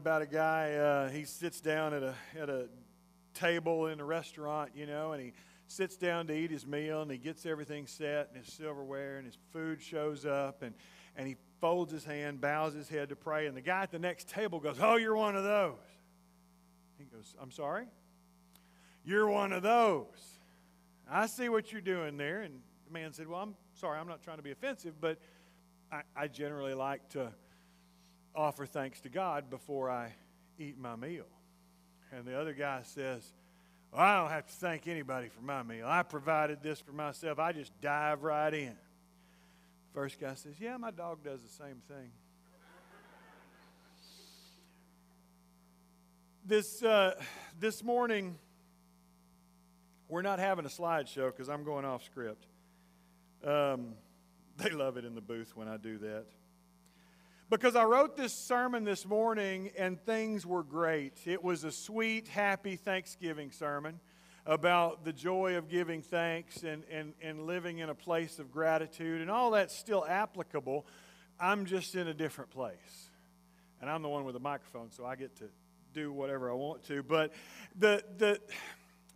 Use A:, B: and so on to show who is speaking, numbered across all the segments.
A: about a guy. Uh, he sits down at a at a table in a restaurant, you know, and he sits down to eat his meal, and he gets everything set, and his silverware, and his food shows up, and and he folds his hand, bows his head to pray, and the guy at the next table goes, "Oh, you're one of those." He goes, "I'm sorry." You're one of those. I see what you're doing there. And the man said, Well, I'm sorry, I'm not trying to be offensive, but I, I generally like to offer thanks to God before I eat my meal. And the other guy says, well, I don't have to thank anybody for my meal. I provided this for myself. I just dive right in. First guy says, Yeah, my dog does the same thing. this, uh, this morning, we're not having a slideshow because I'm going off script. Um, they love it in the booth when I do that. Because I wrote this sermon this morning and things were great. It was a sweet, happy Thanksgiving sermon about the joy of giving thanks and, and, and living in a place of gratitude, and all that's still applicable. I'm just in a different place. And I'm the one with the microphone, so I get to do whatever I want to. But the, the,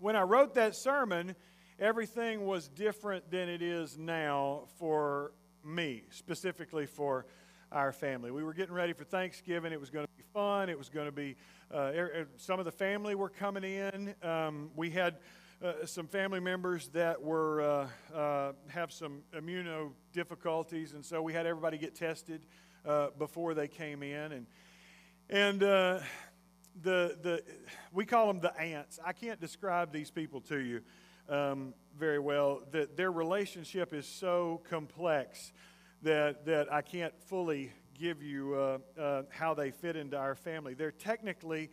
A: when I wrote that sermon, everything was different than it is now for me, specifically for our family. We were getting ready for Thanksgiving. It was going to be fun. It was going to be, uh, er, er, some of the family were coming in. Um, we had uh, some family members that were, uh, uh have some immuno difficulties, and so we had everybody get tested uh, before they came in. And, and uh, the, the, we call them the aunts. I can't describe these people to you um, very well. That their relationship is so complex that, that I can't fully give you uh, uh, how they fit into our family. They're technically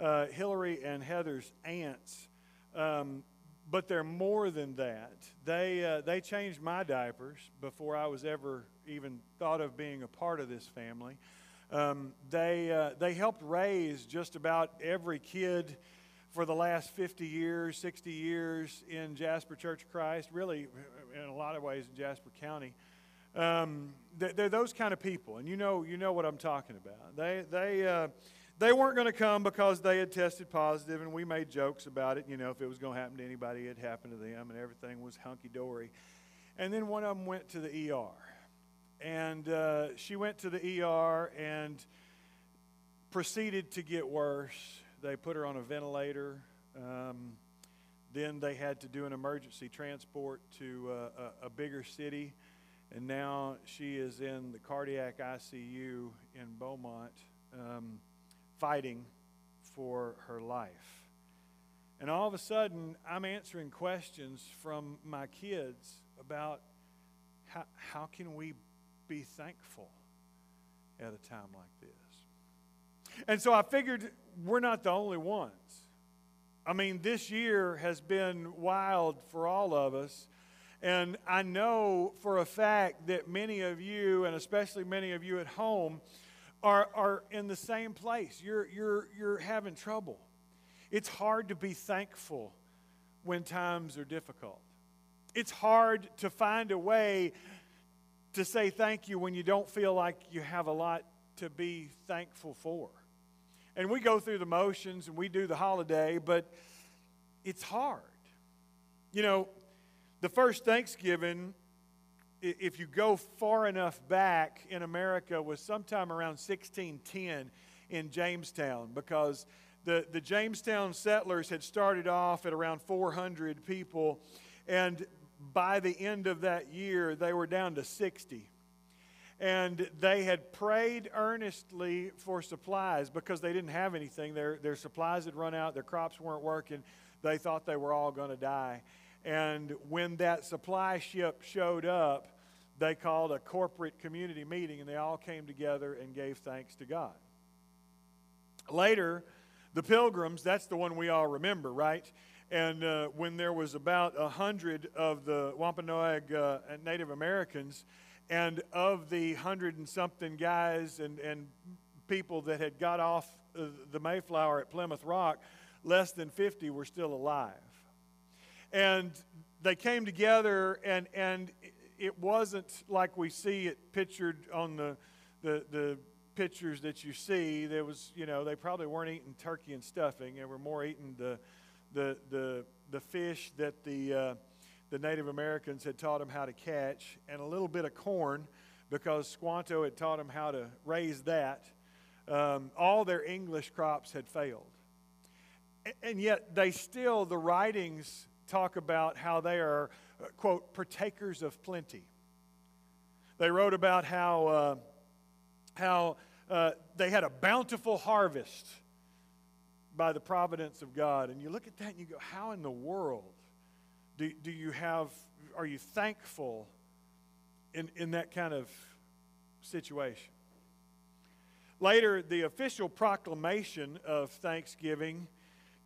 A: uh, Hillary and Heather's aunts, um, but they're more than that. They, uh, they changed my diapers before I was ever even thought of being a part of this family. Um, they, uh, they helped raise just about every kid for the last 50 years, 60 years in Jasper Church of Christ, really, in a lot of ways, in Jasper County. Um, they're those kind of people, and you know, you know what I'm talking about. They, they, uh, they weren't going to come because they had tested positive, and we made jokes about it. You know, if it was going to happen to anybody, it happened to them, and everything was hunky dory. And then one of them went to the ER and uh, she went to the ER and proceeded to get worse. They put her on a ventilator. Um, then they had to do an emergency transport to uh, a, a, bigger city. And now she is in the cardiac ICU in Beaumont um, fighting for her life. And all of a sudden, I'm answering questions from my kids about how, how can we be thankful at a time like this. And so I figured we're not the only ones. I mean, this year has been wild for all of us. And I know for a fact that many of you, and especially many of you at home, are, are in the same place. You're, you're, you're having trouble. It's hard to be thankful when times are difficult. It's hard to find a way to say thank you when you don't feel like you have a lot to be thankful for. And we go through the motions and we do the holiday, but it's hard. You know, the first Thanksgiving, if you go far enough back in America, was sometime around 1610 in Jamestown because the, the Jamestown settlers had started off at around 400 people. And by the end of that year, they were down to 60. And they had prayed earnestly for supplies because they didn't have anything. Their, their supplies had run out, their crops weren't working. They thought they were all going to die. And when that supply ship showed up, they called a corporate community meeting and they all came together and gave thanks to God. Later, the pilgrims, that's the one we all remember, right? And uh, when there was about a hundred of the Wampanoag uh, Native Americans, and of the hundred and something guys and, and people that had got off uh, the Mayflower at Plymouth Rock, less than 50 were still alive. And they came together, and, and it wasn't like we see it pictured on the, the, the pictures that you see, there was, you know, they probably weren't eating turkey and stuffing. They were more eating the, the, the, the fish that the, uh, the Native Americans had taught them how to catch, and a little bit of corn because Squanto had taught them how to raise that. Um, all their English crops had failed. And yet, they still, the writings talk about how they are, uh, quote, partakers of plenty. They wrote about how, uh, how uh, they had a bountiful harvest by the providence of God. And you look at that and you go, how in the world do, do you have, are you thankful in, in that kind of situation? Later, the official proclamation of Thanksgiving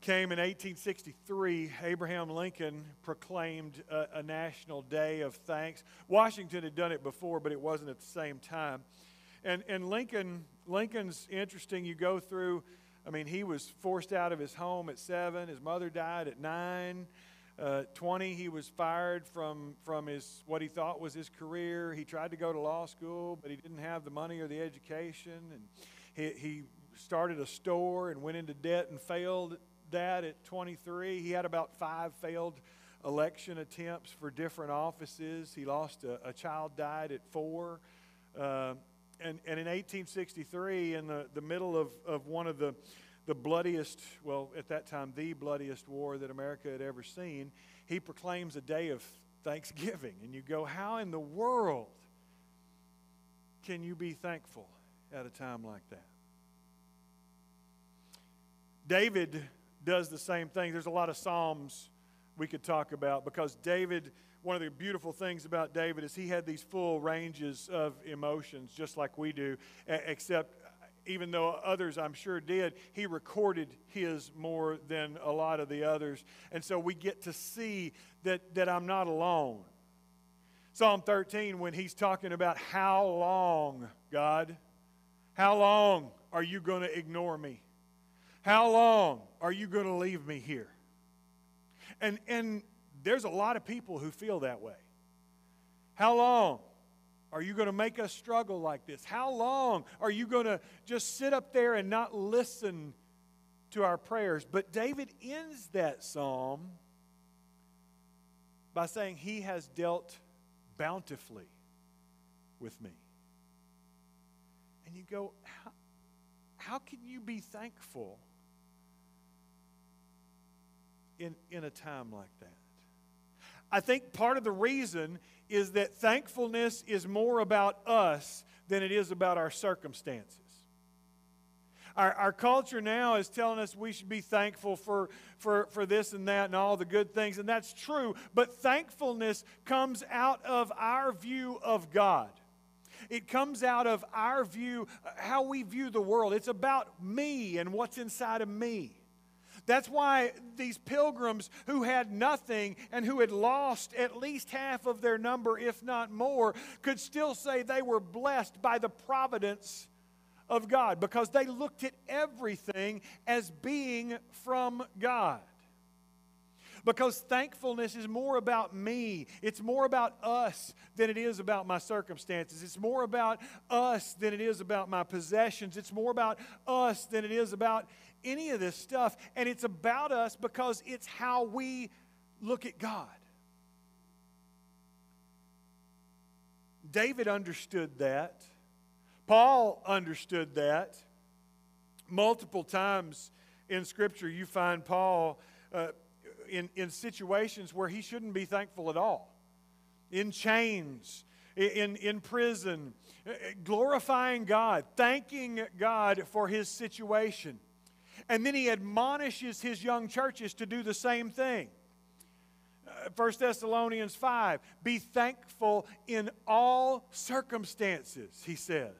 A: came in 1863. Abraham Lincoln proclaimed a, a, national day of thanks. Washington had done it before, but it wasn't at the same time. And, and Lincoln, Lincoln's interesting. You go through, I mean, he was forced out of his home at seven. His mother died at nine. Uh, 20, he was fired from, from his, what he thought was his career. He tried to go to law school, but he didn't have the money or the education. And he, he started a store and went into debt and failed that at 23. He had about five failed election attempts for different offices. He lost a, a child, died at four. Uh, and, and in 1863, in the, the middle of, of one of the, the bloodiest, well, at that time, the bloodiest war that America had ever seen, he proclaims a day of thanksgiving. And you go, how in the world can you be thankful at a time like that? David does the same thing. There's a lot of Psalms we could talk about because David, one of the beautiful things about David is he had these full ranges of emotions, just like we do, except uh, even though others I'm sure did, he recorded his more than a lot of the others. And so we get to see that, that I'm not alone. Psalm 13, when he's talking about how long, God, how long are you going to ignore me? How long are you going to leave me here? And, and there's a lot of people who feel that way. How long are you going to make us struggle like this? How long are you going to just sit up there and not listen to our prayers? But David ends that psalm by saying, He has dealt bountifully with me. And you go, How, how can you be thankful in, in a time like that. I think part of the reason is that thankfulness is more about us than it is about our circumstances. Our, our culture now is telling us we should be thankful for, for, for this and that and all the good things, and that's true. But thankfulness comes out of our view of God. It comes out of our view, uh, how we view the world. It's about me and what's inside of me. That's why these pilgrims who had nothing and who had lost at least half of their number, if not more, could still say they were blessed by the providence of God because they looked at everything as being from God. Because thankfulness is more about me. It's more about us than it is about my circumstances. It's more about us than it is about my possessions. It's more about us than it is about any of this stuff. And it's about us because it's how we look at God. David understood that. Paul understood that. Multiple times in Scripture, you find Paul uh, in, in situations where he shouldn't be thankful at all. In chains, in, in prison, uh, glorifying God, thanking God for his situation. And then he admonishes his young churches to do the same thing. Uh, 1 Thessalonians 5 Be thankful in all circumstances, he says.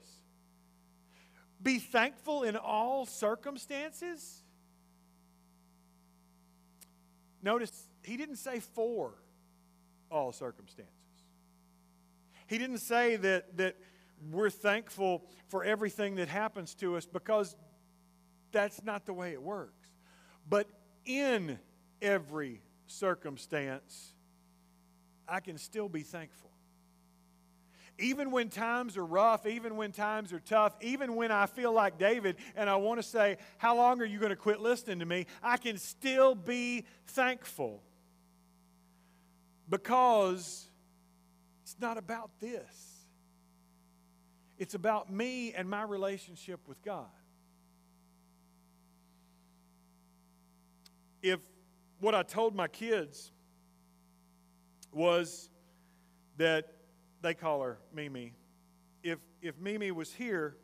A: Be thankful in all circumstances? Notice, he didn't say for all circumstances. He didn't say that, that we're thankful for everything that happens to us because that's not the way it works. But in every circumstance, I can still be thankful. Even when times are rough, even when times are tough, even when I feel like David and I want to say, How long are you going to quit listening to me? I can still be thankful because it's not about this. It's about me and my relationship with God. If what I told my kids was that they call her Mimi. If, if Mimi was here,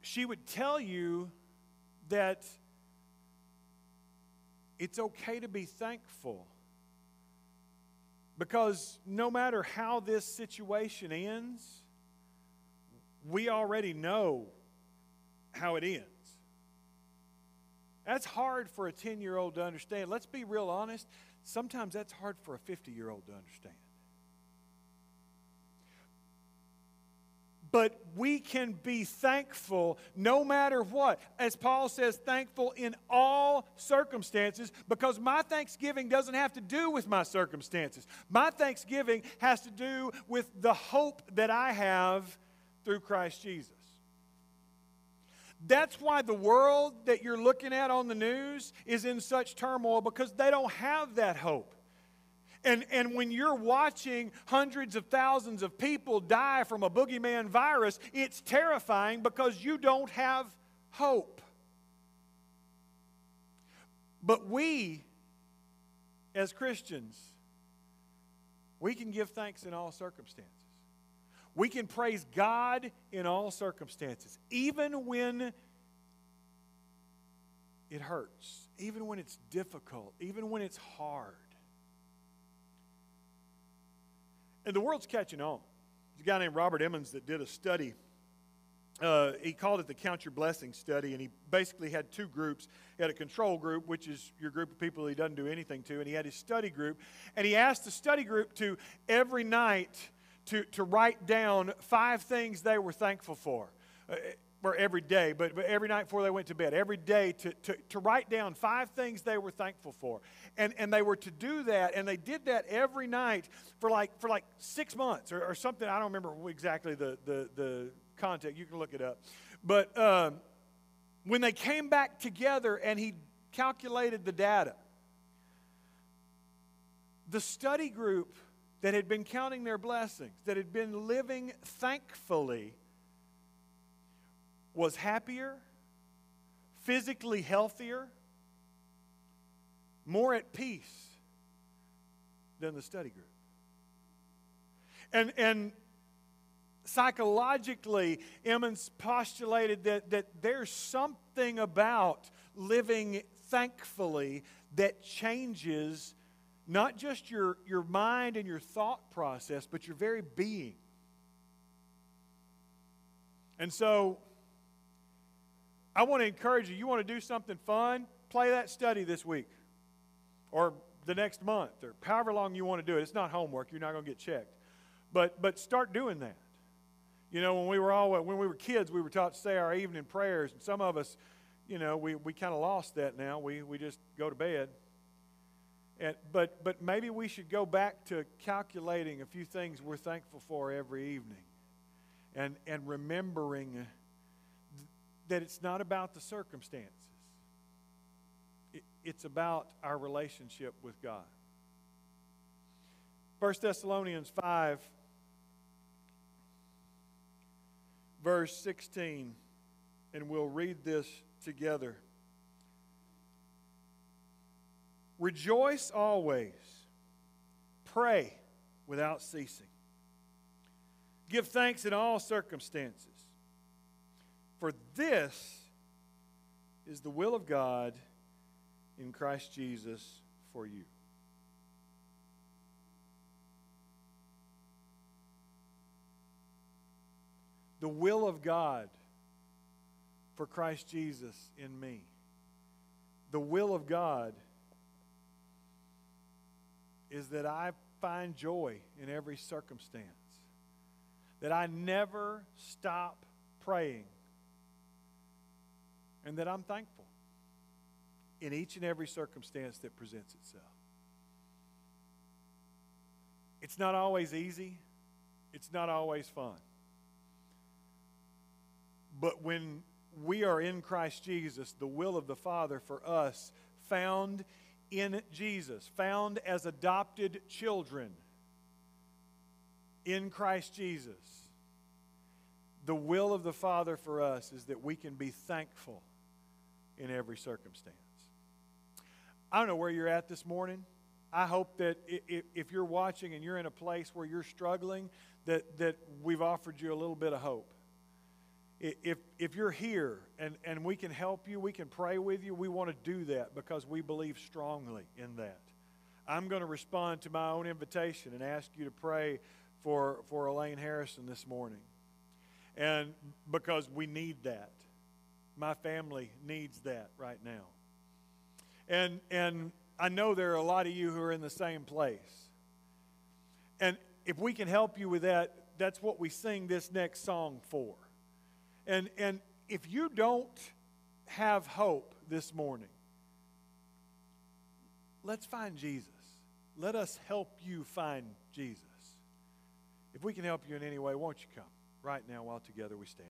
A: she would tell you that it's okay to be thankful. Because no matter how this situation ends, we already know how it ends. That's hard for a 10 year old to understand. Let's be real honest. Sometimes that's hard for a 50 year old to understand. But we can be thankful no matter what. As Paul says, thankful in all circumstances because my thanksgiving doesn't have to do with my circumstances. My thanksgiving has to do with the hope that I have through Christ Jesus. That's why the world that you're looking at on the news is in such turmoil because they don't have that hope. And, and when you're watching hundreds of thousands of people die from a boogeyman virus, it's terrifying because you don't have hope. But we, as Christians, we can give thanks in all circumstances. We can praise God in all circumstances, even when it hurts, even when it's difficult, even when it's hard. And the world's catching on. There's a guy named Robert Emmons that did a study. Uh, he called it the Count Your Blessings study, and he basically had two groups. He had a control group, which is your group of people he doesn't do anything to, and he had his study group. And he asked the study group to every night to, to write down five things they were thankful for. Uh, or every day, but, but every night before they went to bed, every day to, to, to write down five things they were thankful for. And, and they were to do that, and they did that every night for like, for like six months or, or something. I don't remember exactly the, the, the context. You can look it up. But um, when they came back together and he calculated the data, the study group that had been counting their blessings, that had been living thankfully, was happier, physically healthier, more at peace than the study group. And, and psychologically, Emmons postulated that, that there's something about living thankfully that changes not just your, your mind and your thought process, but your very being. And so I want to encourage you. You want to do something fun? Play that study this week or the next month or however long you want to do it. It's not homework. You're not going to get checked. But, but start doing that. You know, when we were all when we were kids, we were taught to say our evening prayers, and some of us, you know, we, we kind of lost that now. We, we just go to bed. And, but, but maybe we should go back to calculating a few things we're thankful for every evening and, and remembering that it's not about the circumstances, it, it's about our relationship with God. 1 Thessalonians 5, verse 16, and we'll read this together. Rejoice always, pray without ceasing. Give thanks in all circumstances for this is the will of God in Christ Jesus for you. The will of God for Christ Jesus in me. The will of God is that I find joy in every circumstance, that I never stop praying and that I'm thankful in each and every circumstance that presents itself. It's not always easy. it's not always fun. But when we are in Christ Jesus, the will of the Father for us, found in Jesus, found as adopted children in Christ Jesus, the will of the Father for us is that we can be thankful in every circumstance. I don't know where you're at this morning. I hope that if you're watching and you're in a place where you're struggling, that, that we've offered you a little bit of hope. If, if you're here and, and we can help you, we can pray with you, we want to do that because we believe strongly in that. I'm going to respond to my own invitation and ask you to pray for, for Elaine Harrison this morning. And because we need that. My family needs that right now. And, and I know there are a lot of you who are in the same place. And if we can help you with that, that's what we sing this next song for. And, and if you don't have hope this morning, let's find Jesus. Let us help you find Jesus. If we can help you in any way, won't you come right now while together we stand?